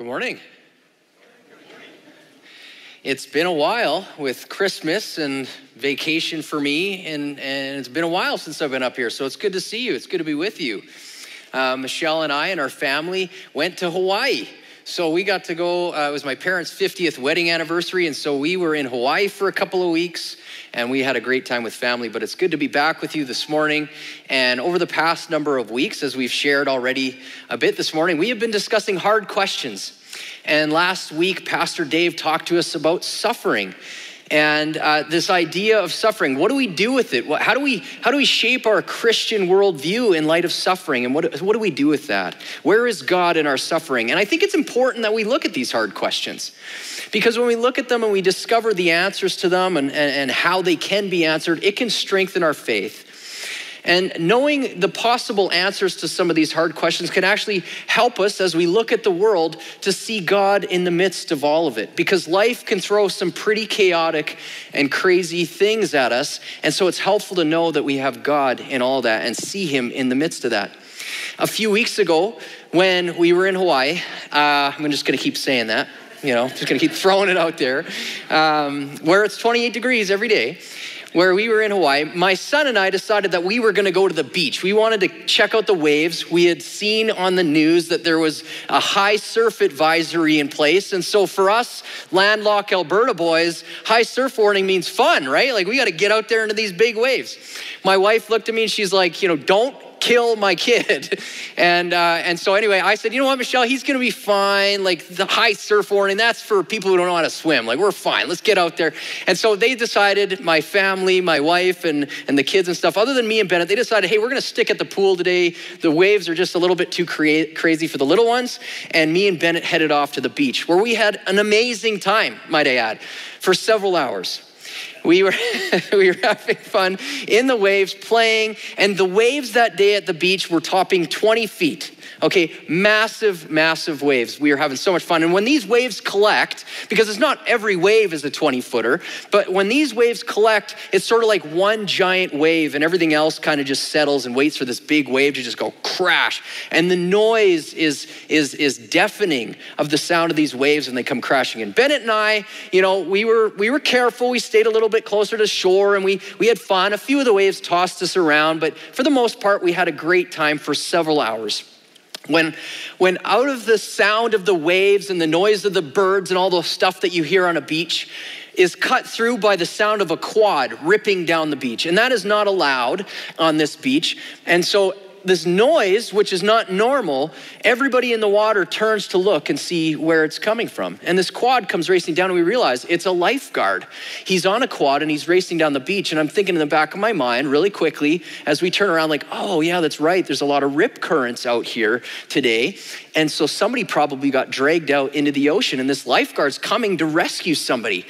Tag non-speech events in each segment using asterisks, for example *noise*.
Good morning. It's been a while with Christmas and vacation for me, and, and it's been a while since I've been up here, so it's good to see you. It's good to be with you. Uh, Michelle and I and our family went to Hawaii. So we got to go, uh, it was my parents' 50th wedding anniversary, and so we were in Hawaii for a couple of weeks and we had a great time with family. But it's good to be back with you this morning. And over the past number of weeks, as we've shared already a bit this morning, we have been discussing hard questions. And last week, Pastor Dave talked to us about suffering and uh, this idea of suffering. What do we do with it? How do we how do we shape our christian worldview in light of suffering? And what, what do we do with that? Where is god in our suffering? And i think it's important that we look at these hard questions. Because when we look at them and we discover the answers to them and, and, and how they can be answered, it can strengthen our faith. And knowing the possible answers to some of these hard questions can actually help us as we look at the world to see God in the midst of all of it. Because life can throw some pretty chaotic and crazy things at us. And so it's helpful to know that we have God in all that and see Him in the midst of that. A few weeks ago, when we were in Hawaii, uh, I'm just gonna keep saying that you know, just gonna keep *laughs* throwing it out there, um, where it's 28 degrees every day, where we were in Hawaii, my son and I decided that we were gonna go to the beach. We wanted to check out the waves. We had seen on the news that there was a high surf advisory in place. And so for us, landlocked Alberta boys, high surf warning means fun, right? Like we gotta get out there into these big waves. My wife looked at me and she's like, you know, don't kill my kid. *laughs* And, uh, and so, anyway, I said, you know what, Michelle, he's going to be fine. Like the high surf warning, that's for people who don't know how to swim. Like, we're fine. Let's get out there. And so they decided, my family, my wife, and, and the kids and stuff, other than me and Bennett, they decided, hey, we're going to stick at the pool today. The waves are just a little bit too cra- crazy for the little ones. And me and Bennett headed off to the beach where we had an amazing time, might I add, for several hours we were *laughs* we were having fun in the waves playing and the waves that day at the beach were topping 20 feet Okay, massive, massive waves. We are having so much fun. And when these waves collect, because it's not every wave is a 20 footer, but when these waves collect, it's sort of like one giant wave and everything else kind of just settles and waits for this big wave to just go crash. And the noise is, is, is deafening of the sound of these waves when they come crashing in. Bennett and I, you know, we were, we were careful. We stayed a little bit closer to shore and we, we had fun. A few of the waves tossed us around, but for the most part, we had a great time for several hours. When, when out of the sound of the waves and the noise of the birds and all the stuff that you hear on a beach is cut through by the sound of a quad ripping down the beach. And that is not allowed on this beach. And so this noise, which is not normal, everybody in the water turns to look and see where it's coming from. And this quad comes racing down, and we realize it's a lifeguard. He's on a quad and he's racing down the beach. And I'm thinking in the back of my mind, really quickly, as we turn around, like, oh, yeah, that's right. There's a lot of rip currents out here today. And so somebody probably got dragged out into the ocean, and this lifeguard's coming to rescue somebody.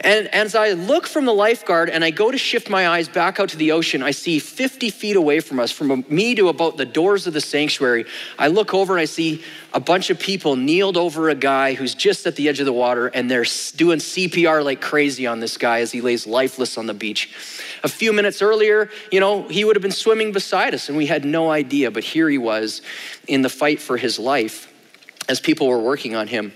And as I look from the lifeguard and I go to shift my eyes back out to the ocean, I see 50 feet away from us, from me to about the doors of the sanctuary. I look over and I see a bunch of people kneeled over a guy who's just at the edge of the water and they're doing CPR like crazy on this guy as he lays lifeless on the beach. A few minutes earlier, you know, he would have been swimming beside us and we had no idea, but here he was in the fight for his life as people were working on him.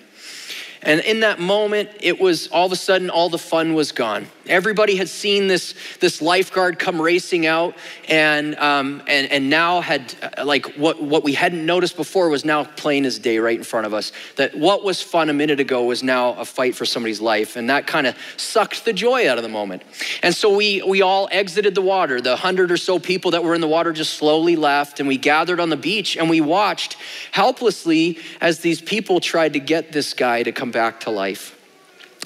And in that moment, it was all of a sudden, all the fun was gone. Everybody had seen this, this lifeguard come racing out, and, um, and, and now had, uh, like, what, what we hadn't noticed before was now plain as day right in front of us. That what was fun a minute ago was now a fight for somebody's life, and that kind of sucked the joy out of the moment. And so we, we all exited the water. The hundred or so people that were in the water just slowly left, and we gathered on the beach and we watched helplessly as these people tried to get this guy to come back to life.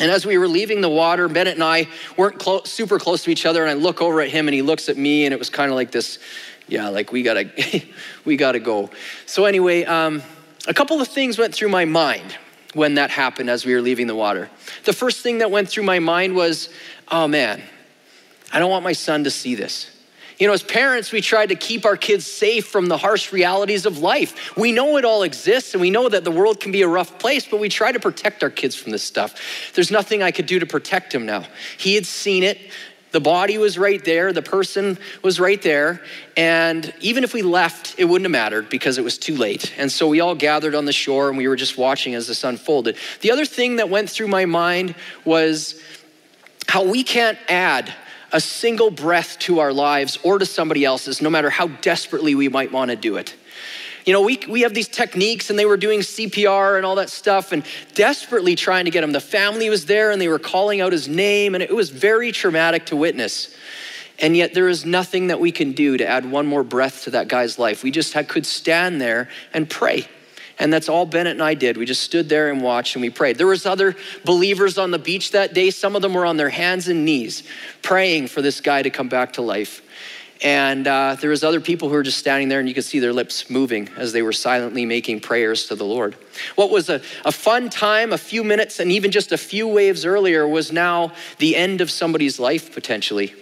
And as we were leaving the water, Bennett and I weren't super close to each other. And I look over at him and he looks at me, and it was kind of like this yeah, like we gotta, *laughs* we gotta go. So, anyway, um, a couple of things went through my mind when that happened as we were leaving the water. The first thing that went through my mind was, oh man, I don't want my son to see this. You know, as parents, we try to keep our kids safe from the harsh realities of life. We know it all exists and we know that the world can be a rough place, but we try to protect our kids from this stuff. There's nothing I could do to protect him now. He had seen it The body was right there, the person was right there, and even if we left, it wouldn't have mattered because it was too late. And so we all gathered on the shore and we were just watching as this unfolded. The other thing that went through my mind was how we can't add a single breath to our lives or to somebody else's, no matter how desperately we might want to do it. You know, we, we have these techniques and they were doing CPR and all that stuff and desperately trying to get him. The family was there and they were calling out his name and it was very traumatic to witness. And yet there is nothing that we can do to add one more breath to that guy's life. We just had, could stand there and pray. And that's all Bennett and I did. We just stood there and watched and we prayed. There was other believers on the beach that day. Some of them were on their hands and knees praying for this guy to come back to life. And uh, there was other people who were just standing there, and you could see their lips moving as they were silently making prayers to the Lord. What was a, a fun time, a few minutes, and even just a few waves earlier, was now the end of somebody's life potentially.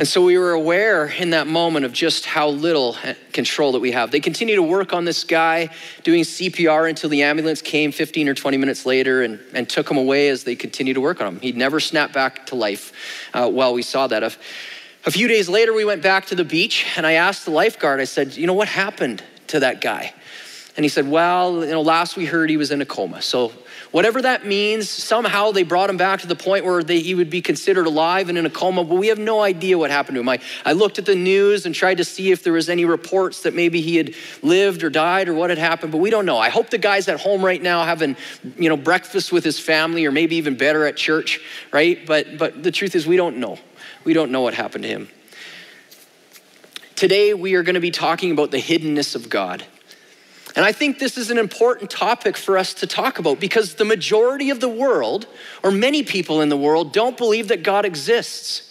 And so we were aware in that moment of just how little control that we have. They continued to work on this guy, doing CPR until the ambulance came 15 or 20 minutes later and, and took him away as they continued to work on him. He'd never snapped back to life uh, while we saw that. A, a few days later, we went back to the beach and I asked the lifeguard, I said, You know, what happened to that guy? And he said, Well, you know, last we heard he was in a coma. So Whatever that means, somehow they brought him back to the point where they, he would be considered alive and in a coma, but we have no idea what happened to him. I, I looked at the news and tried to see if there was any reports that maybe he had lived or died or what had happened, but we don't know. I hope the guy's at home right now having, you know, breakfast with his family or maybe even better at church, right? But, but the truth is we don't know. We don't know what happened to him. Today, we are going to be talking about the hiddenness of God. And I think this is an important topic for us to talk about because the majority of the world, or many people in the world, don't believe that God exists.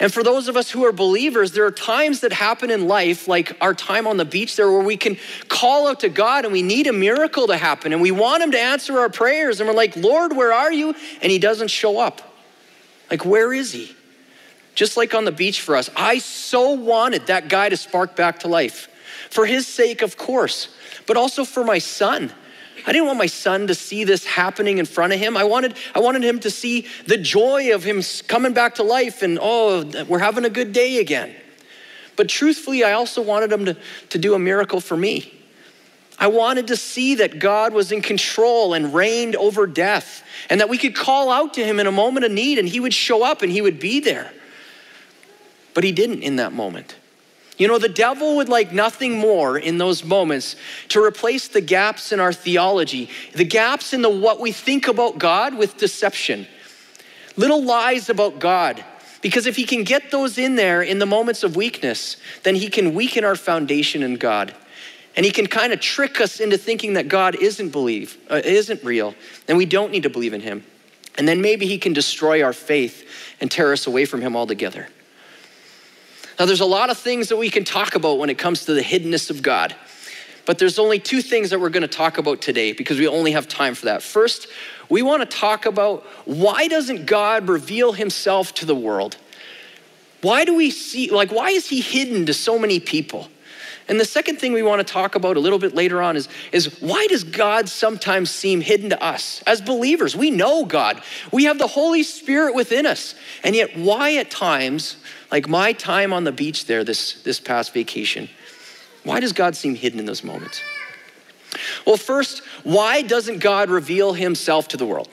And for those of us who are believers, there are times that happen in life, like our time on the beach there, where we can call out to God and we need a miracle to happen and we want Him to answer our prayers. And we're like, Lord, where are you? And He doesn't show up. Like, where is He? Just like on the beach for us. I so wanted that guy to spark back to life. For His sake, of course but also for my son. I didn't want my son to see this happening in front of him. I wanted, I wanted him to see the joy of him coming back to life and, oh, we're having a good day again. But truthfully, I also wanted him to, to do a miracle for me. I wanted to see that God was in control and reigned over death, and that we could call out to him in a moment of need and he would show up and he would be there. But he didn't in that moment. You know, the devil would like nothing more in those moments to replace the gaps in our theology, the gaps in the what we think about God with deception. Little lies about God. Because if he can get those in there in the moments of weakness, then he can weaken our foundation in God. And he can kind of trick us into thinking that God isn't believe, uh, isn't real, and we don't need to believe in him. And then maybe he can destroy our faith and tear us away from him altogether. Now, there's a lot of things that we can talk about when it comes to the hiddenness of God, but there's only two things that we're going to talk about today because we only have time for that. First, we want to talk about why doesn't God reveal himself to the world? Why do we see, like, why is he hidden to so many people? And the second thing we want to talk about a little bit later on is, is why does God sometimes seem hidden to us? As believers, we know God. We have the Holy Spirit within us. And yet, why at times like my time on the beach there this, this past vacation, why does God seem hidden in those moments? Well, first, why doesn't God reveal himself to the world?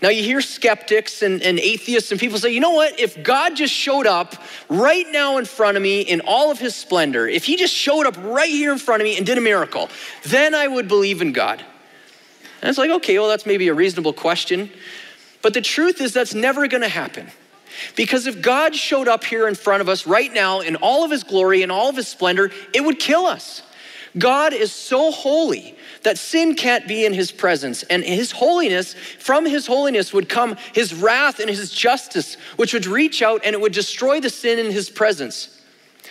Now, you hear skeptics and, and, atheists and people say, you know what? If God just showed up right now in front of me in all of his splendor, if he just showed up right here in front of me and did a miracle, then I would believe in God. And it's like, okay, well, that's maybe a reasonable question. But the truth is, that's never going to happen. Because if God showed up here in front of us right now in all of his glory and all of his splendor, it would kill us. God is so holy that sin can't be in his presence. And his holiness, from his holiness would come his wrath and his justice, which would reach out and it would destroy the sin in his presence.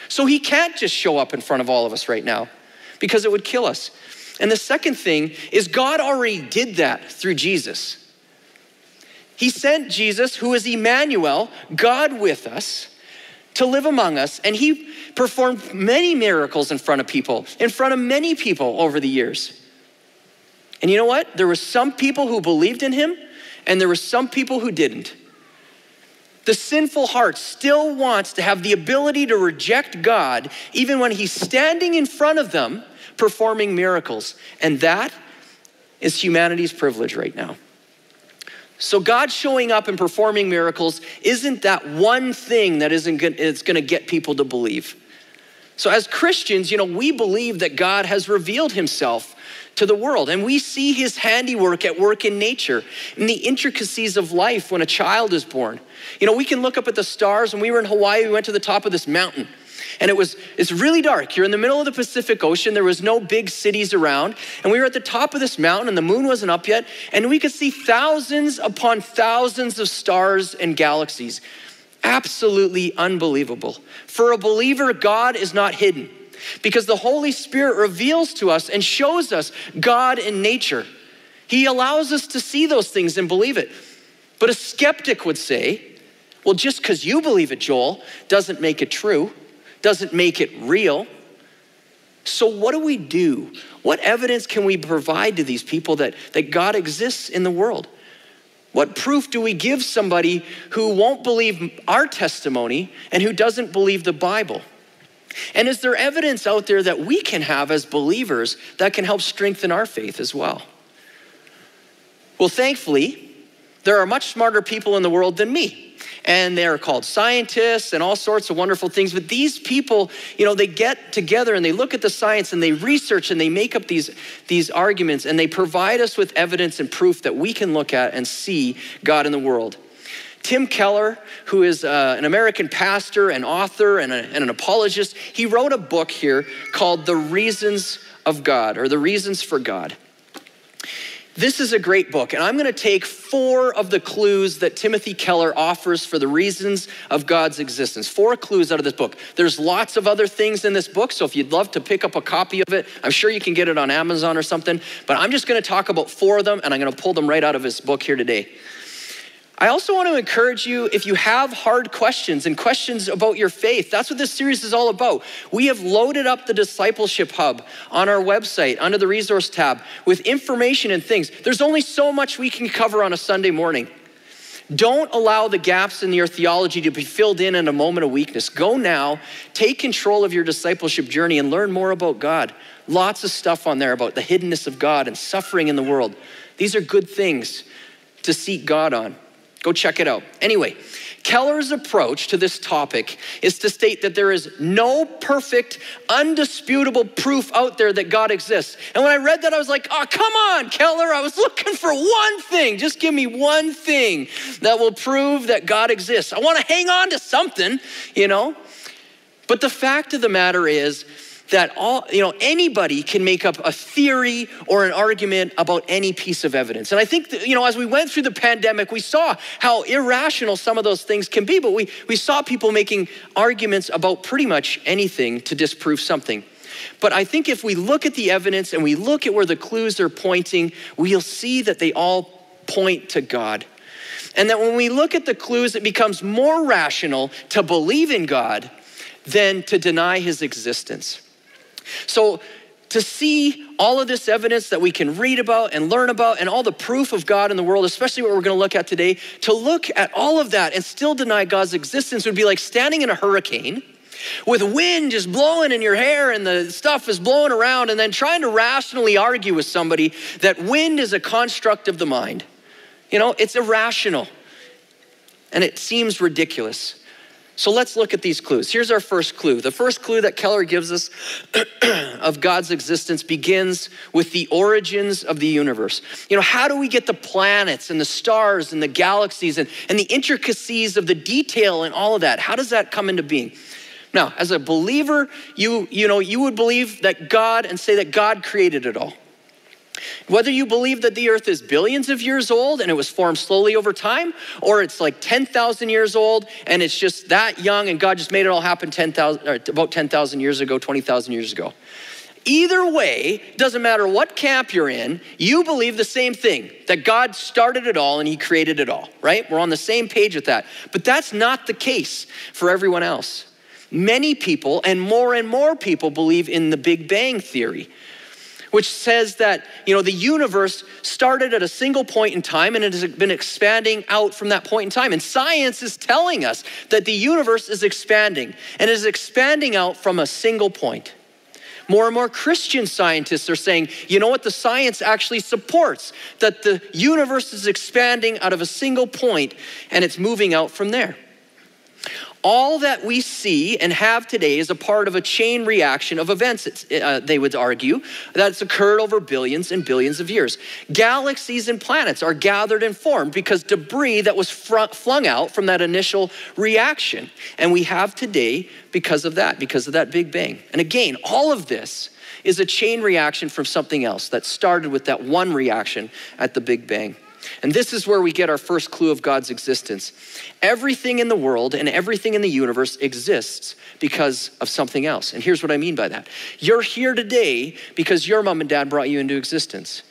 So he can't just show up in front of all of us right now because it would kill us. And the second thing is, God already did that through Jesus. He sent Jesus, who is Emmanuel, God with us, to live among us. And he performed many miracles in front of people, in front of many people over the years. And you know what? There were some people who believed in him, and there were some people who didn't. The sinful heart still wants to have the ability to reject God even when He's standing in front of them performing miracles. And that is humanity's privilege right now. So, God showing up and performing miracles isn't that one thing that isn't it's to get people to believe. So, as Christians, you know, we believe that God has revealed himself to the world, and we see his handiwork at work in nature, in the intricacies of life when a child is born. You know, we can look up at the stars. When we were in Hawaii, we went to the top of this mountain and it was it's really dark. You're in the middle of the Pacific Ocean. There was no big cities around, and we were at the top of this mountain, and the moon wasn't up yet, and we could see thousands upon thousands of stars and galaxies. Absolutely unbelievable. For a believer, God is not hidden because the Holy Spirit reveals to us and shows us God in nature. He allows us to see those things and believe it. But a skeptic would say, well, just because you believe it, Joel, doesn't make it true doesn't make it real. So, what do we do? What evidence can we provide to these people that, that God exists in the world? What proof do we give somebody who won't believe our testimony and who doesn't believe the Bible? And is there evidence out there that we can have as believers that can help strengthen our faith as well? Well, thankfully, there are much smarter people in the world than me and they're called scientists and all sorts of wonderful things. But these people, you know, they get together and they look at the science and they research and they make up these, these arguments and they provide us with evidence and proof that we can look at and see God in the world. Tim Keller, who is uh, an American pastor and author and, a, and an apologist, he wrote a book here called The Reasons of God or The Reasons for God. This is a great book, and I'm going to take four of the clues that Timothy Keller offers for the reasons of God's existence. Four clues out of this book. There's lots of other things in this book, so if you'd love to pick up a copy of it, I'm sure you can get it on Amazon or something. But I'm just going to talk about four of them, and I'm going to pull them right out of his book here today. I also want to encourage you if you have hard questions and questions about your faith, that's what this series is all about. We have loaded up the Discipleship Hub on our website under the resource tab with information and things. There's only so much we can cover on a Sunday morning. Don't allow the gaps in your theology to be filled in in a moment of weakness. Go now, take control of your discipleship journey, and learn more about God. Lots of stuff on there about the hiddenness of God and suffering in the world. These are good things to seek God on. Go check it out. Anyway, Keller's approach to this topic is to state that there is no perfect, undisputable proof out there that God exists. And when I read that, I was like, oh, come on, Keller. I was *laughs* looking for one thing. Just give me one thing that will prove that God exists. I want to hang on to something, you know? But the fact of the matter is, that all, you know, anybody can make up a theory or an argument about any piece of evidence. And I think, that, you know, as we went through the pandemic, we saw how irrational some of those things can be, but we, we saw people making arguments about pretty much anything to disprove something. But I think if we look at the evidence and we look at where the clues are pointing, we'll see that they all point to God. And that when we look at the clues, it becomes more rational to believe in God than to deny his existence. So, to see all of this evidence that we can read about and learn about and all the proof of God in the world, especially what we're going to look at today, to look at all of that and still deny God's existence would be like standing in a hurricane with wind just blowing in your hair and the stuff is blowing around and then trying to rationally argue with somebody that wind is a construct of the mind. You know, it's irrational and it seems ridiculous. So let's look at these clues. Here's our first clue. The first clue that Keller gives us *clears throat* of God's existence begins with the origins of the universe. You know, how do we get the planets and the stars and the galaxies and, and the intricacies of the detail and all of that? How does that come into being? Now, as a believer, you, you know, you would believe that God and say that God created it all. Whether you believe that the earth is billions of years old and it was formed slowly over time, or it's like 10,000 years old and it's just that young and God just made it all happen 10,000, about 10,000 years ago, 20,000 years ago. Either way, doesn't matter what camp you're in, you believe the same thing that God started it all and He created it all, right? We're on the same page with that. But that's not the case for everyone else. Many people, and more and more people, believe in the Big Bang Theory which says that you know the universe started at a single point in time and it has been expanding out from that point in time and science is telling us that the universe is expanding and is expanding out from a single point more and more Christian scientists are saying, you know what, the science actually supports that the universe is expanding out of a single point and it's moving out from there. All that we see and have today is a part of a chain reaction of events, uh, they would argue, that's occurred over billions and billions of years. Galaxies and planets are gathered and formed because debris that was flung out from that initial reaction. And we have today because of that, because of that Big Bang. And again, all of this is a chain reaction from something else that started with that one reaction at the Big Bang. And this is where we get our first clue of God's existence. Everything in the world and everything in the universe exists because of something else. And here's what I mean by that you're here today because your mom and dad brought you into existence.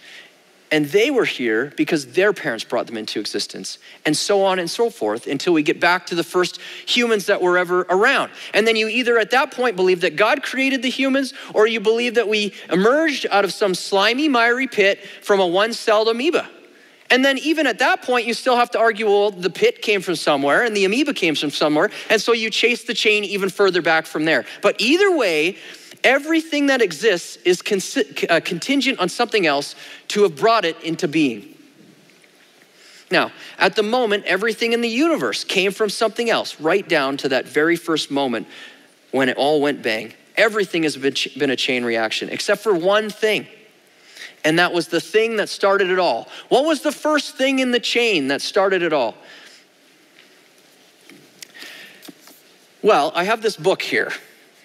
And they were here because their parents brought them into existence, and so on and so forth until we get back to the first humans that were ever around. And then you either at that point believe that God created the humans, or you believe that we emerged out of some slimy, miry pit from a one celled amoeba. And then, even at that point, you still have to argue well, the pit came from somewhere and the amoeba came from somewhere. And so you chase the chain even further back from there. But either way, everything that exists is uh, contingent on something else to have brought it into being. Now, at the moment, everything in the universe came from something else, right down to that very first moment when it all went bang. Everything has been a chain reaction, except for one thing and that was the thing that started it all. What was the first thing in the chain that started it all? Well, I have this book here.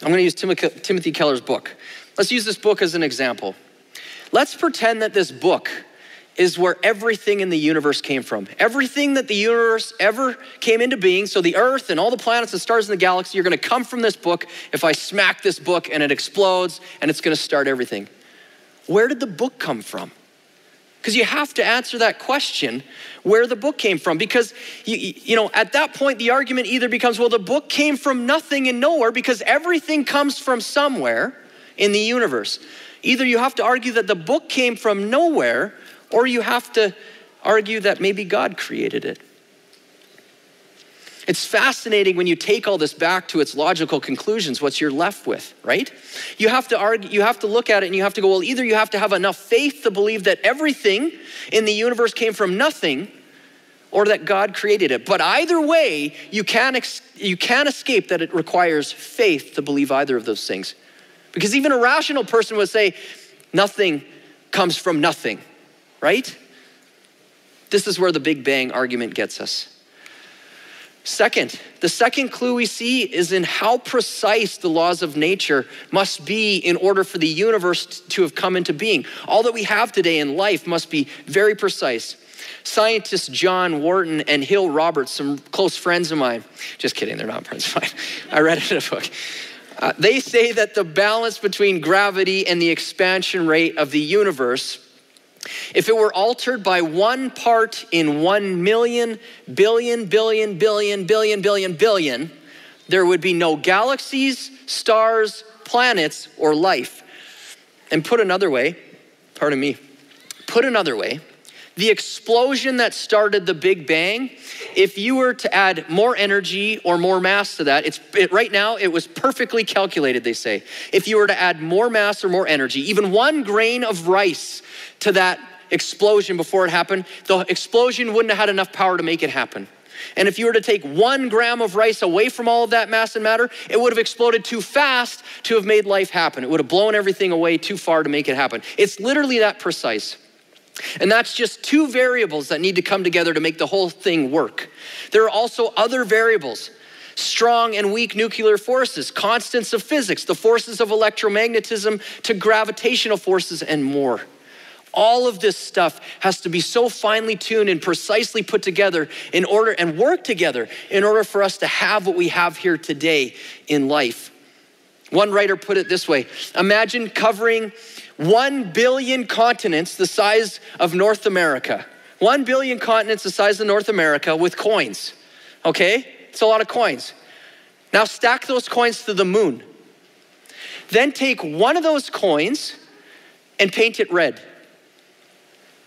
I'm going to use Timothy Keller's book. Let's use this book as an example. Let's pretend that this book is where everything in the universe came from. Everything that the universe ever came into being, so the earth and all the planets and stars in the galaxy are going to come from this book if I smack this book and it explodes and it's going to start everything where did the book come from? Because you have to answer that question where the book came from. Because, you, you know, at that point, the argument either becomes, well, the book came from nothing and nowhere because everything comes from somewhere in the universe. Either you have to argue that the book came from nowhere, or you have to argue that maybe God created it. It's fascinating when you take all this back to its logical conclusions, what you're left with, right? You have to argue, you have to look at it and you have to go, well, either you have to have enough faith to believe that everything in the universe came from nothing or that God created it. But either way, you can't, ex- you can't escape that it requires faith to believe either of those things. Because even a rational person would say, nothing comes from nothing, right? This is where the Big Bang argument gets us. Second, the second clue we see is in how precise the laws of nature must be in order for the universe to have come into being. All that we have today in life must be very precise. Scientists John Wharton and Hill Roberts, some close friends of mine, just kidding, they're not friends of mine. *laughs* I read it in a book. Uh, they say that the balance between gravity and the expansion rate of the universe if it were altered by one part in one million, billion, billion, billion, billion, billion, billion, there would be no galaxies, stars, planets, or life. And put another way, pardon me, put another way, the explosion that started the Big Bang, if you were to add more energy or more mass to that, it's it, right now it was perfectly calculated, they say. If you were to add more mass or more energy, even one grain of rice to that explosion before it happened, the explosion wouldn't have had enough power to make it happen. And if you were to take one gram of rice away from all of that mass and matter, it would have exploded too fast to have made life happen. It would have blown everything away too far to make it happen. It's literally that precise. And that's just two variables that need to come together to make the whole thing work. There are also other variables strong and weak nuclear forces, constants of physics, the forces of electromagnetism to gravitational forces, and more. All of this stuff has to be so finely tuned and precisely put together in order and work together in order for us to have what we have here today in life. One writer put it this way Imagine covering one billion continents the size of North America. One billion continents the size of North America with coins. Okay? It's a lot of coins. Now stack those coins to the moon. Then take one of those coins and paint it red.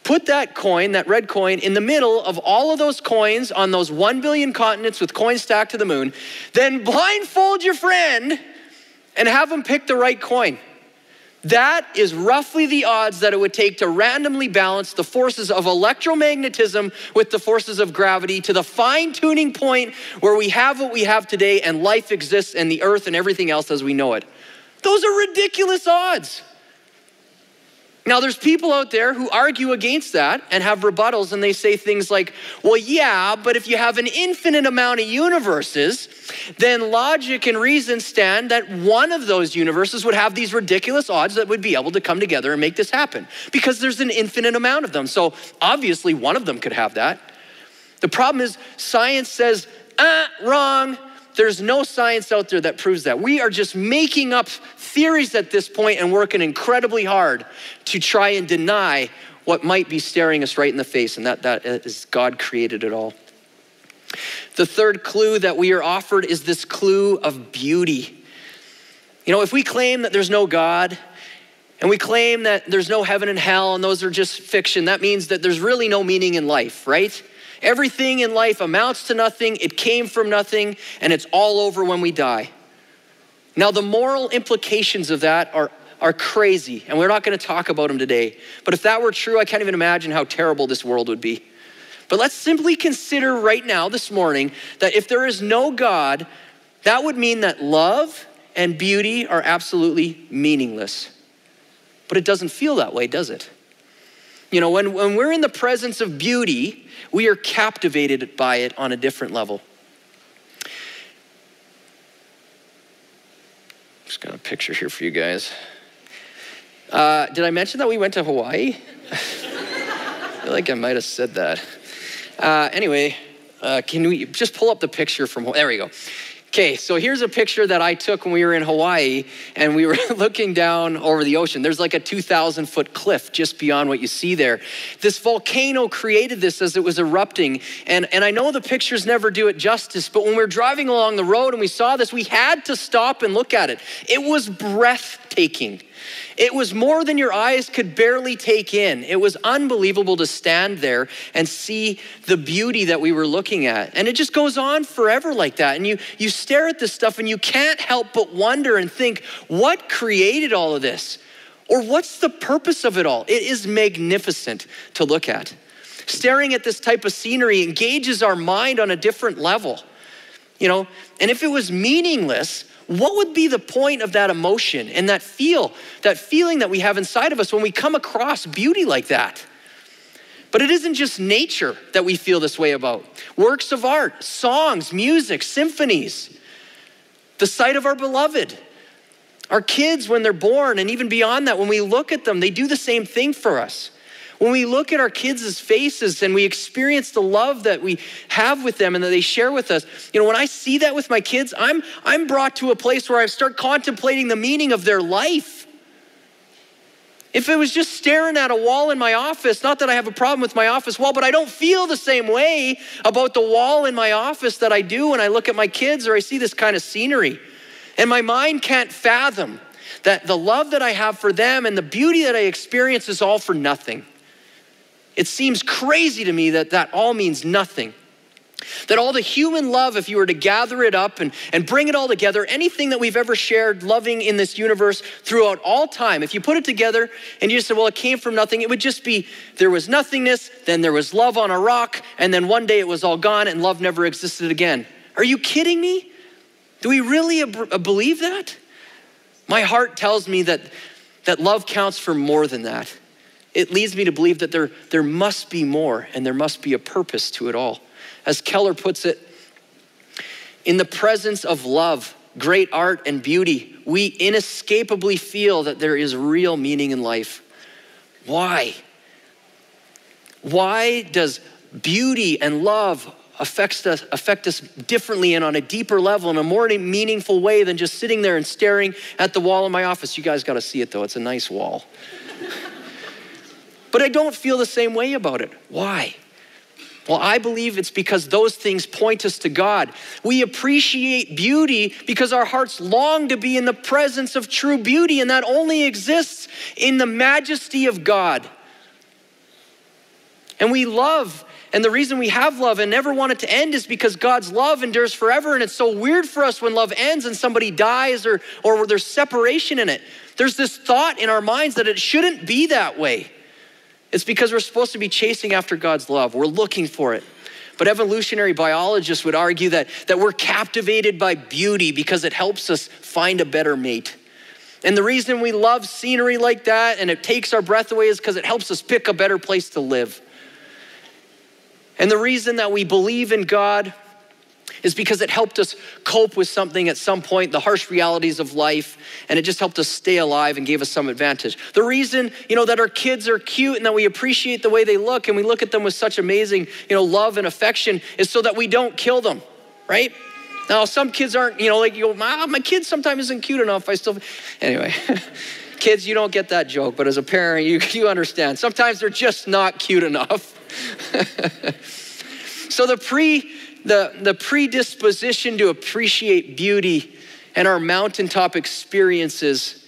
Put that coin, that red coin, in the middle of all of those coins on those 1 billion continents with coins stacked to the moon. Then blindfold your friend and have them pick the right coin. That is roughly the odds that it would take to randomly balance the forces of electromagnetism with the forces of gravity to the fine tuning point where we have what we have today and life exists and the earth and everything else as we know it. Those are ridiculous odds. Now, there's people out there who argue against that and have rebuttals, and they say things like, well, yeah, but if you have an infinite amount of universes, then logic and reason stand that one of those universes would have these ridiculous odds that would be able to come together and make this happen because there's an infinite amount of them. So, obviously, one of them could have that. The problem is, science says, ah, wrong. There's no science out there that proves that. We are just making up theories at this point and working incredibly hard to try and deny what might be staring us right in the face, and that, that is God created it all. The third clue that we are offered is this clue of beauty. You know, if we claim that there's no God, and we claim that there's no heaven and hell, and those are just fiction, that means that there's really no meaning in life, right? Everything in life amounts to nothing, it came from nothing, and it's all over when we die. Now, the moral implications of that are, are crazy, and we're not going to talk about them today. But if that were true, I can't even imagine how terrible this world would be. But let's simply consider right now, this morning, that if there is no God, that would mean that love and beauty are absolutely meaningless. But it doesn't feel that way, does it? You know, when, when we're in the presence of beauty, we are captivated by it on a different level. Just got a picture here for you guys. Uh, did I mention that we went to Hawaii? *laughs* I feel like I might have said that. Uh, anyway, uh, can we just pull up the picture from? There we go. Okay, so here's a picture that I took when we were in Hawaii and we were *laughs* looking down over the ocean. There's like a 2,000 foot cliff just beyond what you see there. This volcano created this as it was erupting. And, and I know the pictures never do it justice, but when we were driving along the road and we saw this, we had to stop and look at it. It was breathtaking. It was more than your eyes could barely take in. It was unbelievable to stand there and see the beauty that we were looking at. And it just goes on forever like that. And you, you stare at this stuff and you can't help but wonder and think, what created all of this? Or what's the purpose of it all? It is magnificent to look at. Staring at this type of scenery engages our mind on a different level. You know, and if it was meaningless, what would be the point of that emotion and that feel, that feeling that we have inside of us when we come across beauty like that? But it isn't just nature that we feel this way about. Works of art, songs, music, symphonies, the sight of our beloved, our kids when they're born, and even beyond that, when we look at them, they do the same thing for us. When we look at our kids' faces and we experience the love that we have with them and that they share with us, you know, when I see that with my kids, I'm, I'm brought to a place where I start contemplating the meaning of their life. If it was just staring at a wall in my office, not that I have a problem with my office wall, but I don't feel the same way about the wall in my office that I do when I look at my kids or I see this kind of scenery. And my mind can't fathom that the love that I have for them and the beauty that I experience is all for nothing. It seems crazy to me that that all means nothing. That all the human love, if you were to gather it up and, and bring it all together, anything that we've ever shared loving in this universe throughout all time, if you put it together and you just said, well, it came from nothing, it would just be there was nothingness, then there was love on a rock, and then one day it was all gone and love never existed again. Are you kidding me? Do we really ab- uh, believe that? My heart tells me that, that love counts for more than that it leads me to believe that there, there must be more and there must be a purpose to it all. As Keller puts it, in the presence of love, great art, and beauty, we inescapably feel that there is real meaning in life. Why? Why does beauty and love affect us, affect us differently and on a deeper level in a more meaningful way than just sitting there and staring at the wall in my office? You guys got to see it though, it's a nice wall. But I don't feel the same way about it. Why? Well, I believe it's because those things point us to God. We appreciate beauty because our hearts long to be in the presence of true beauty, and that only exists in the majesty of God. And we love, and the reason we have love and never want it to end is because God's love endures forever. And it's so weird for us when love ends and somebody dies or, or there's separation in it. There's this thought in our minds that it shouldn't be that way. It's because we're supposed to be chasing after God's love, we're looking for it. But evolutionary biologists would argue that, that we're captivated by beauty because it helps us find a better mate. And the reason we love scenery like that and it takes our breath away is because it helps us pick a better place to live. And the reason that we believe in God is because it helped us cope with something at some point, the harsh realities of life, and it just helped us stay alive and gave us some advantage. The reason, you know, that our kids are cute and that we appreciate the way they look and we look at them with such amazing, you know, love and affection is so that we don't kill them, right? Now, some kids aren't, you know, like, you my, my kid sometimes isn't cute enough. I still, anyway. *laughs* kids, you don't get that joke, but as a parent, you, you understand. Sometimes they're just not cute enough. *laughs* so the pre the, the predisposition to appreciate beauty and our mountaintop experiences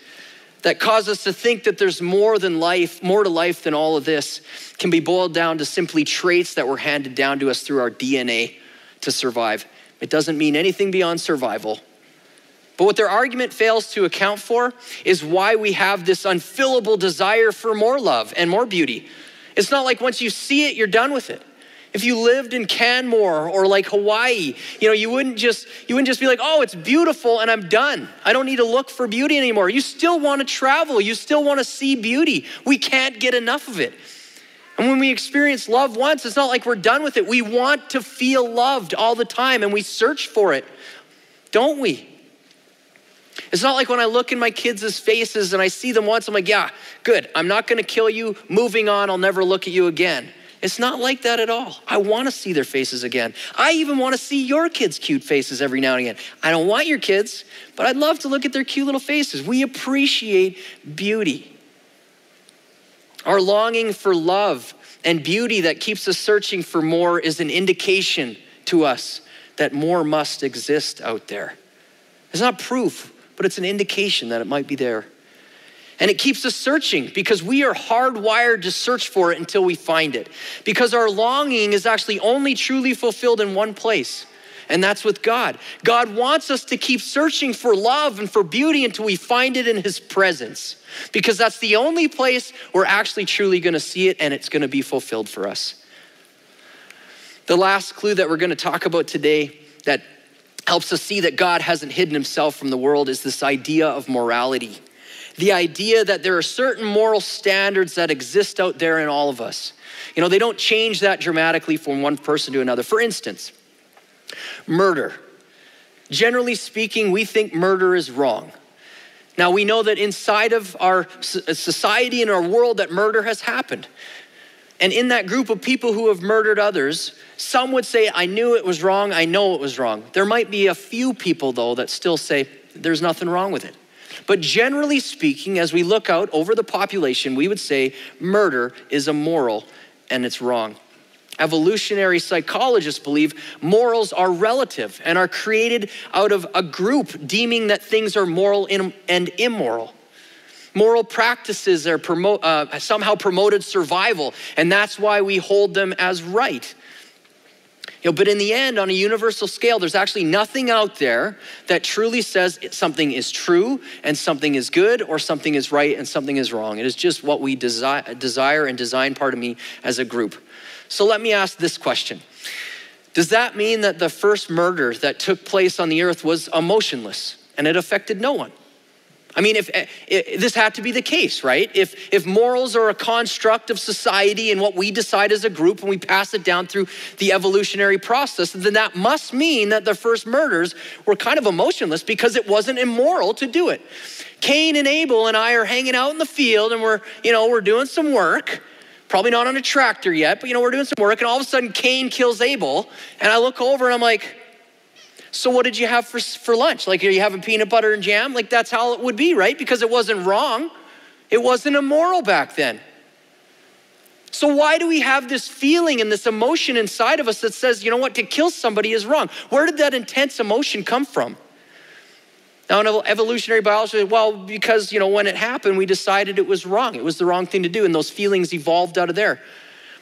that cause us to think that there's more than life, more to life than all of this, can be boiled down to simply traits that were handed down to us through our DNA to survive. It doesn't mean anything beyond survival. But what their argument fails to account for is why we have this unfillable desire for more love and more beauty. It's not like once you see it, you're done with it. If you lived in Canmore or like Hawaii, you know, you wouldn't just you wouldn't just be like, "Oh, it's beautiful and I'm done. I don't need to look for beauty anymore." You still want to travel. You still want to see beauty. We can't get enough of it. And when we experience love once, it's not like we're done with it. We want to feel loved all the time and we search for it. Don't we? It's not like when I look in my kids' faces and I see them once, I'm like, yeah, good. I'm not going to kill you. Moving on, I'll never look at you again. It's not like that at all. I want to see their faces again. I even want to see your kids' cute faces every now and again. I don't want your kids, but I'd love to look at their cute little faces. We appreciate beauty. Our longing for love and beauty that keeps us searching for more is an indication to us that more must exist out there. It's not proof, but it's an indication that it might be there. And it keeps us searching because we are hardwired to search for it until we find it. Because our longing is actually only truly fulfilled in one place, and that's with God. God wants us to keep searching for love and for beauty until we find it in His presence, because that's the only place we're actually truly gonna see it and it's gonna be fulfilled for us. The last clue that we're gonna talk about today that helps us see that God hasn't hidden Himself from the world is this idea of morality the idea that there are certain moral standards that exist out there in all of us. You know, they don't change that dramatically from one person to another. For instance, murder. Generally speaking, we think murder is wrong. Now, we know that inside of our uh, society and our world that murder has happened. And in that group of people who have murdered others, some would say, I knew it was wrong, I know it was wrong. There might be a few people, though, that still say, there's nothing wrong with it. But generally speaking, as we look out over the population, we would say murder is immoral and it's wrong. Evolutionary psychologists believe morals are relative and are created out of a group deeming that things are moral and immoral. Moral practices are promote, uh, somehow promoted survival, and that's why we hold them as right. You know, but in the end, on a universal scale, there's actually nothing out there that truly says something is true and something is good or something is right and something is wrong. It is just what we desi- desire and design, part of me, as a group. So let me ask this question Does that mean that the first murder that took place on the earth was emotionless and it affected no one? I mean, if, if, eh, this had to be the case, right? If, if morals are a construct of society and what we decide as a group and we pass it down through the evolutionary process, then that must mean that the first murders were kind of emotionless because it wasn't immoral to do it. Cain and Abel and I are hanging out in the field and we're, you know, we're doing some work. Probably not on a tractor yet, but you know, we're doing some work, and all of a sudden Cain kills Abel. And I look over and I'm like, so what did you have for, for lunch? Like, are you having peanut butter and jam? Like, that's how it would be, right? Because it wasn't wrong. It wasn't immoral back then. So, why do we have this feeling and this emotion inside of us that says, you know what, to kill somebody is wrong? Where did that intense emotion come from? Now, in evolutionary biology, well, because, you know, when it happened, we decided it was wrong. It was the wrong thing to do, and those feelings evolved out of there.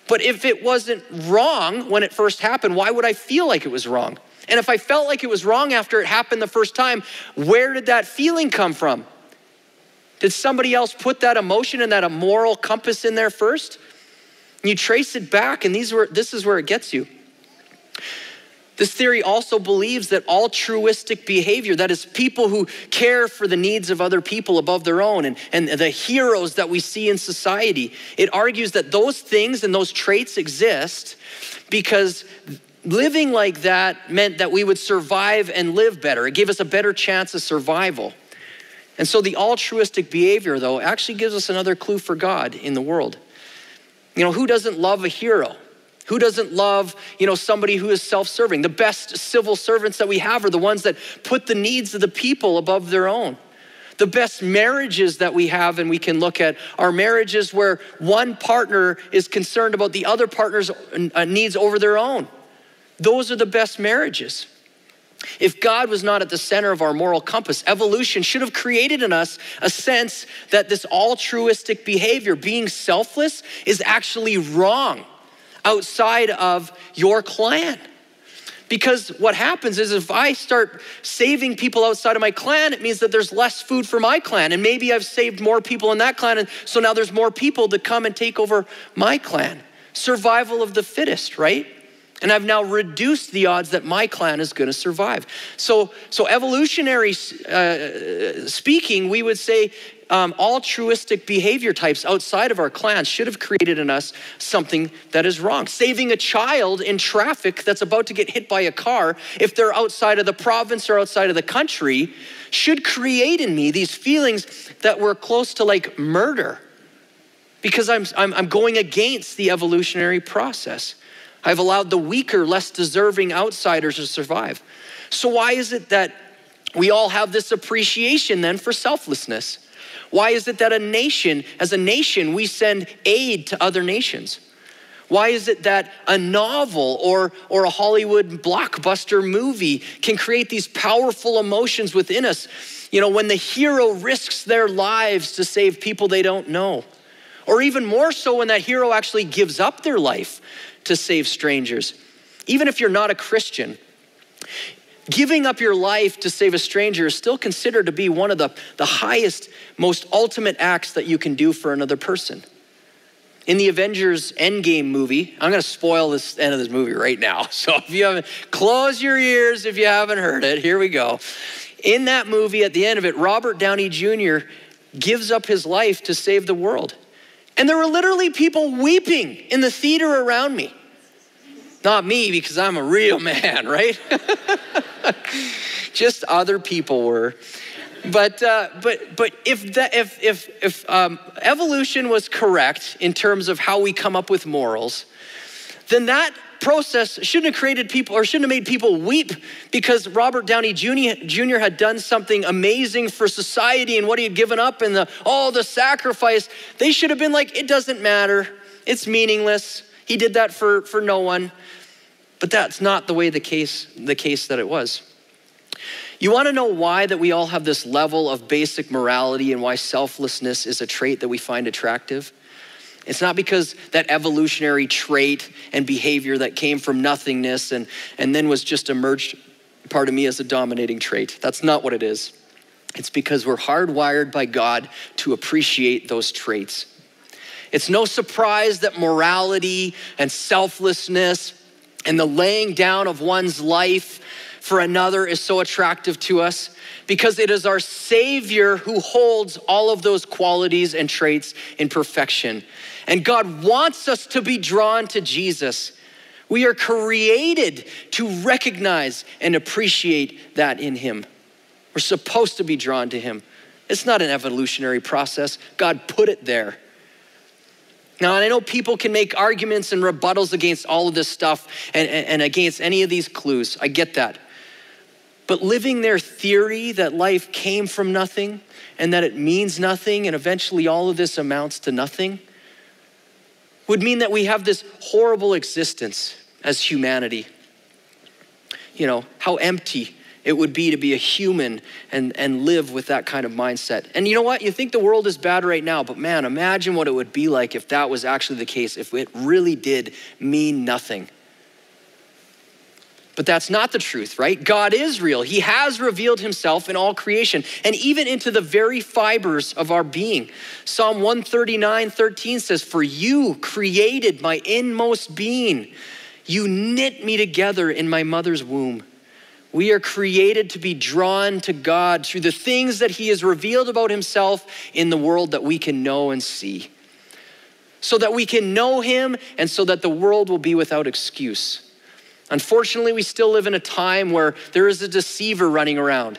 But if it wasn't wrong when it first happened, why would I feel like it was wrong? And if I felt like it was wrong after it happened the first time, where did that feeling come from? Did somebody else put that emotion and that moral compass in there first? You trace it back, and these were, this is where it gets you. This theory also believes that altruistic behavior, that is, people who care for the needs of other people above their own, and, and the heroes that we see in society, it argues that those things and those traits exist because living like that meant that we would survive and live better. It gave us a better chance of survival. And so the altruistic behavior, though, actually gives us another clue for God in the world. You know, who doesn't love a hero? Who doesn't love, you know, somebody who is self-serving? The best civil servants that we have are the ones that put the needs of the people above their own. The best marriages that we have and we can look at are marriages where one partner is concerned about the other partner's uh, needs over their own. Those are the best marriages. If God was not at the center of our moral compass, evolution should have created in us a sense that this altruistic behavior, being selfless, is actually wrong outside of your clan. Because what happens is if I start saving people outside of my clan, it means that there's less food for my clan. And maybe I've saved more people in that clan. And so now there's more people to come and take over my clan. Survival of the fittest, right? And I've now reduced the odds that my clan is going to survive. So, so evolutionary uh, speaking, we would say um, altruistic behavior types outside of our clans should have created in us something that is wrong. Saving a child in traffic that's about to get hit by a car, if they're outside of the province or outside of the country, should create in me these feelings that were close to like murder because I'm, I'm, I'm going against the evolutionary process. I've allowed the weaker, less deserving outsiders to survive. So, why is it that we all have this appreciation then for selflessness? Why is it that a nation, as a nation, we send aid to other nations? Why is it that a novel or, or a Hollywood blockbuster movie can create these powerful emotions within us? You know, when the hero risks their lives to save people they don't know. Or even more so when that hero actually gives up their life to save strangers. Even if you're not a Christian, giving up your life to save a stranger is still considered to be one of the, the highest, most ultimate acts that you can do for another person. In the Avengers Endgame movie, I'm gonna spoil this end of this movie right now. *laughs* So if you haven't, close your ears if you haven't heard it. Here we go. In that movie, at the end of it, Robert Downey Jr. gives up his life to save the world. And there were literally people weeping in the theater around me. Not me, because I'm a real man, right? *laughs* Just other people were. But, uh, but, but if, that, if, if, if um, evolution was correct in terms of how we come up with morals, then that process shouldn't have created people or shouldn't have made people weep because Robert Downey Jr. Had done something amazing for society and what he had given up and the, all the sacrifice. They should have been like, it doesn't matter. It's meaningless. He did that for, for no one. But that's not the way the case, the case that it was. You want to know why that we all have this level of basic morality and why selflessness is a trait that we find attractive? It's not because that evolutionary trait and behavior that came from nothingness and, and then was just emerged part of me as a dominating trait. That's not what it is. It's because we're hardwired by God to appreciate those traits. It's no surprise that morality and selflessness and the laying down of one's life for another is so attractive to us because it is our Savior who holds all of those qualities and traits in perfection. And God wants us to be drawn to Jesus. We are created to recognize and appreciate that in Him. We're supposed to be drawn to Him. It's not an evolutionary process, God put it there. Now, I know people can make arguments and rebuttals against all of this stuff and, and, and against any of these clues. I get that. But living their theory that life came from nothing and that it means nothing and eventually all of this amounts to nothing would mean that we have this horrible existence as humanity. You know, how empty it would be to be a human and, and live with that kind of mindset. And you know what? You think the world is bad right now, but man, imagine what it would be like if that was actually the case, if it really did mean nothing. But that's not the truth, right? God is real. He has revealed himself in all creation and even into the very fibers of our being. Psalm 139 13 says, For you created my inmost being. You knit me together in my mother's womb. We are created to be drawn to God through the things that He has revealed about Himself in the world that we can know and see. So that we can know Him and so that the world will be without excuse. Unfortunately, we still live in a time where there is a deceiver running around.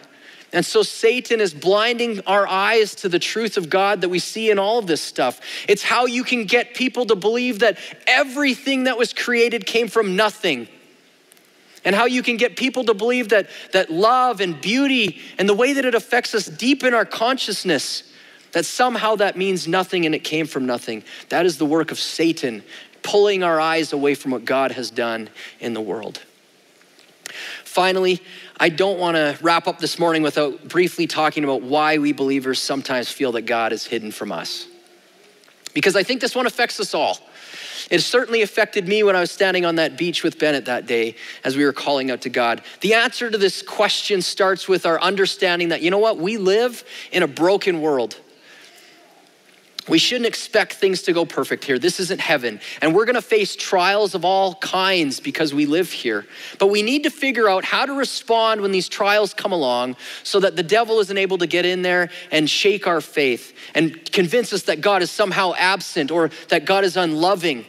And so Satan is blinding our eyes to the truth of God that we see in all of this stuff. It's how you can get people to believe that everything that was created came from nothing. And how you can get people to believe that, that love and beauty and the way that it affects us deep in our consciousness, that somehow that means nothing and it came from nothing. That is the work of Satan pulling our eyes away from what God has done in the world. Finally, I don't want to wrap up this morning without briefly talking about why we believers sometimes feel that God is hidden from us. Because I think this one affects us all. It certainly affected me when I was standing on that beach with Bennett that day as we were calling out to God. The answer to this question starts with our understanding that, you know what, we live in a broken world. We shouldn't expect things to go perfect here. This isn't heaven. And we're going to face trials of all kinds because we live here. But we need to figure out how to respond when these trials come along so that the devil isn't able to get in there and shake our faith and convince us that God is somehow absent or that God is unloving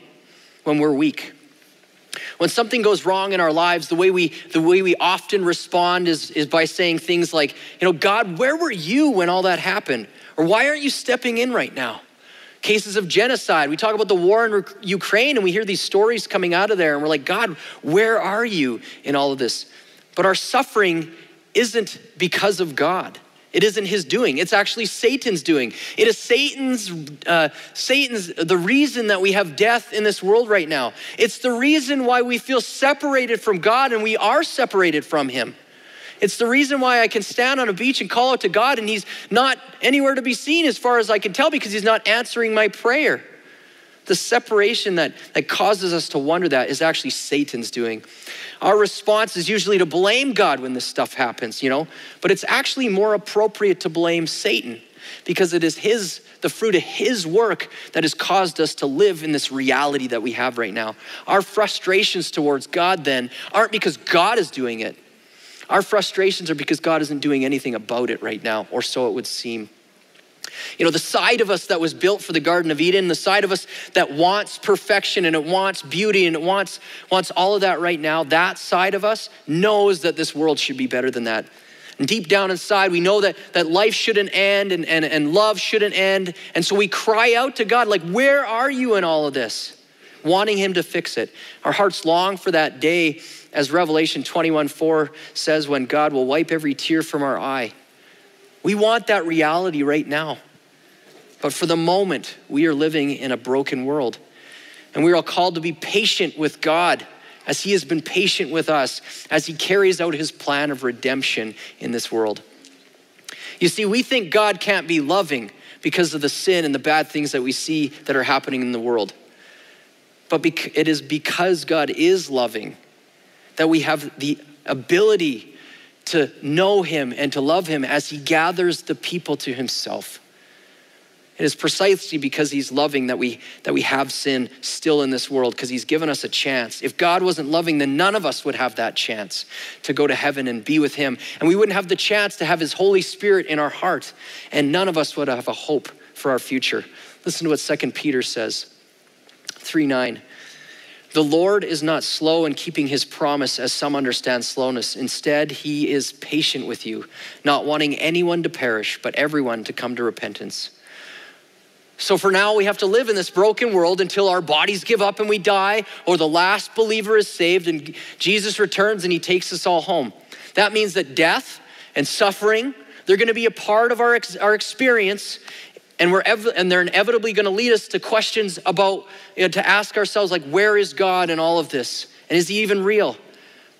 when we're weak. When something goes wrong in our lives, the way we, the way we often respond is, is by saying things like, you know, God, where were you when all that happened? Or why aren't you stepping in right now? Cases of genocide. We talk about the war in Ukraine and we hear these stories coming out of there and we're like, God, where are you in all of this? But our suffering isn't because of God. It isn't his doing. It's actually Satan's doing. It is Satan's, uh, Satan's, the reason that we have death in this world right now. It's the reason why we feel separated from God and we are separated from him. It's the reason why I can stand on a beach and call out to God and He's not anywhere to be seen as far as I can tell because He's not answering my prayer. The separation that, that causes us to wonder that is actually Satan's doing. Our response is usually to blame God when this stuff happens, you know, but it's actually more appropriate to blame Satan because it is his the fruit of his work that has caused us to live in this reality that we have right now. Our frustrations towards God then aren't because God is doing it. Our frustrations are because God isn't doing anything about it right now, or so it would seem. You know, the side of us that was built for the Garden of Eden, the side of us that wants perfection and it wants beauty and it wants, wants all of that right now, that side of us knows that this world should be better than that. And deep down inside, we know that, that life shouldn't end and, and, and love shouldn't end. And so we cry out to God, like, where are you in all of this? Wanting Him to fix it. Our hearts long for that day as Revelation 21 4 says, when God will wipe every tear from our eye. We want that reality right now. But for the moment, we are living in a broken world. And we are all called to be patient with God as He has been patient with us as He carries out His plan of redemption in this world. You see, we think God can't be loving because of the sin and the bad things that we see that are happening in the world. But it is because God is loving that we have the ability to know him and to love him as he gathers the people to himself. It is precisely because he's loving that we, that we have sin still in this world, because he's given us a chance. If God wasn't loving, then none of us would have that chance to go to heaven and be with him. And we wouldn't have the chance to have his Holy Spirit in our heart, and none of us would have a hope for our future. Listen to what 2 Peter says 3 9. The Lord is not slow in keeping his promise, as some understand slowness. Instead, he is patient with you, not wanting anyone to perish, but everyone to come to repentance. So for now, we have to live in this broken world until our bodies give up and we die, or the last believer is saved and Jesus returns and he takes us all home. That means that death and suffering, they're to be a part of our, our experience And, we're ev- and they're inevitably going to lead us to questions about, you know, to ask ourselves, like, where is God in all of this? And is he even real?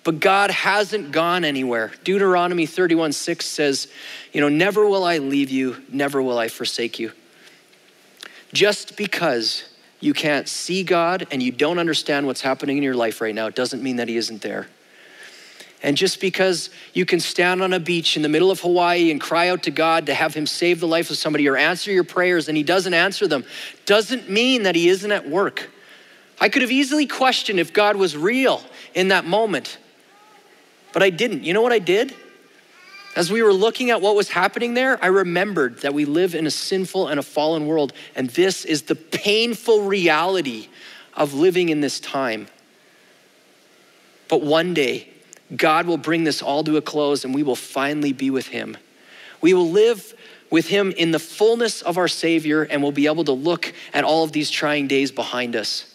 But God hasn't gone anywhere. Deuteronomy 31 6 says, you know, never will I leave you, never will I forsake you. Just because you can't see God and you don't understand what's happening in your life right now doesn't mean that He isn't there. And just because you can stand on a beach in the middle of Hawaii and cry out to God to have Him save the life of somebody or answer your prayers and He doesn't answer them, doesn't mean that He isn't at work. I could have easily questioned if God was real in that moment, but I didn't. You know what I did? As we were looking at what was happening there, I remembered that we live in a sinful and a fallen world, and this is the painful reality of living in this time. But one day, God will bring this all to a close and we will finally be with Him. We will live with Him in the fullness of our Savior and we'll be able to look at all of these trying days behind us.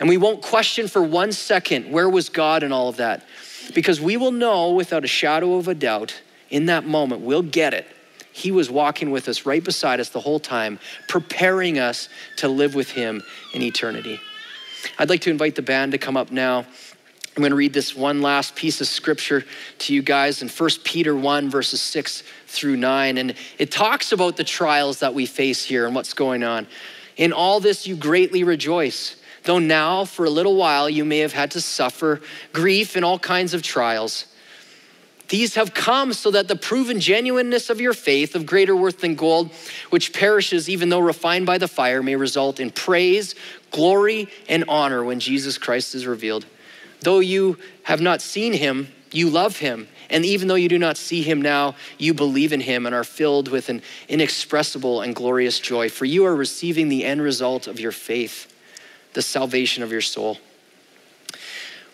And we won't question for one second where was God in all of that. Because we will know without a shadow of a doubt in that moment, we'll get it. He was walking with us right beside us the whole time, preparing us to live with Him in eternity. I'd like to invite the band to come up now. I'm going to read this one last piece of scripture to you guys in 1 Peter 1, verses 6 through 9. And it talks about the trials that we face here and what's going on. In all this, you greatly rejoice though now for a little while you may have had to suffer grief and all kinds of trials. These have come so that the proven genuineness of your faith, of greater worth than gold, which perishes even though refined by the fire, may result in praise, glory, and honor when Jesus Christ is revealed. Though you have not seen him, you love him. And even though you do not see him now, you believe in him and are filled with an inexpressible and glorious joy, for you are receiving the end result of your faith the salvation of your soul.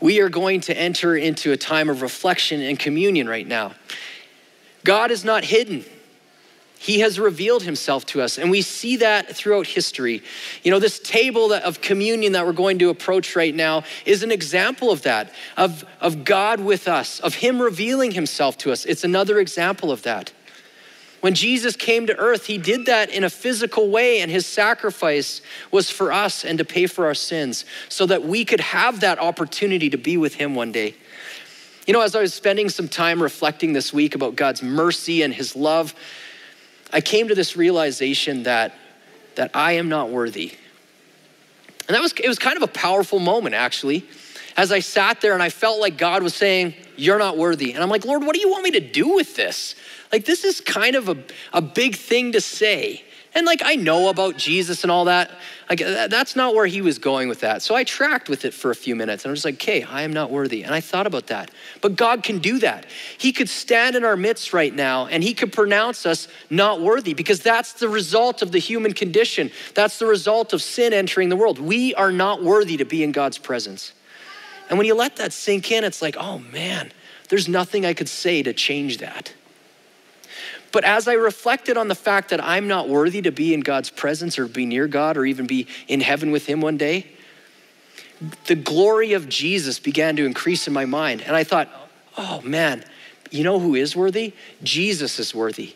We are going to enter into a time of reflection and communion right now. God is not hidden. He has revealed himself to us, and we see that throughout history. You know, this table of communion that we're going to approach right now is an example of that, of, of God with us, of Him revealing Himself to us. It's another example of that. When Jesus came to earth, he did that in a physical way, and his sacrifice was for us and to pay for our sins so that we could have that opportunity to be with him one day. You know, as I was spending some time reflecting this week about God's mercy and his love, I came to this realization that, that I am not worthy. And that was, it was kind of a powerful moment, actually, as I sat there and I felt like God was saying, You're not worthy. And I'm like, Lord, what do you want me to do with this? Like, this is kind of a, a big thing to say. And like, I know about Jesus and all that. Like, that's not where he was going with that. So I tracked with it for a few minutes and I was like, okay, I am not worthy. And I thought about that. But God can do that. He could stand in our midst right now and he could pronounce us not worthy because that's the result of the human condition. That's the result of sin entering the world. We are not worthy to be in God's presence. And when you let that sink in, it's like, oh man, there's nothing I could say to change that. But as I reflected on the fact that I'm not worthy to be in God's presence or be near God or even be in heaven with Him one day, the glory of Jesus began to increase in my mind. And I thought, oh man, you know who is worthy? Jesus is worthy.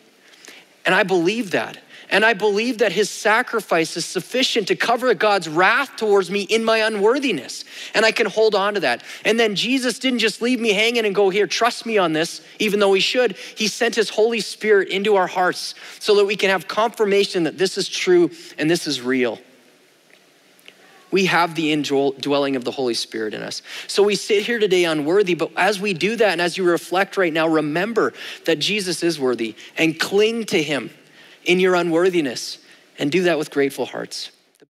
And I believe that. And I believe that his sacrifice is sufficient to cover God's wrath towards me in my unworthiness. And I can hold on to that. And then Jesus didn't just leave me hanging and go, Here, trust me on this, even though he should. He sent his Holy Spirit into our hearts so that we can have confirmation that this is true and this is real. We have the indwelling of the Holy Spirit in us. So we sit here today unworthy, but as we do that and as you reflect right now, remember that Jesus is worthy and cling to him in your unworthiness and do that with grateful hearts.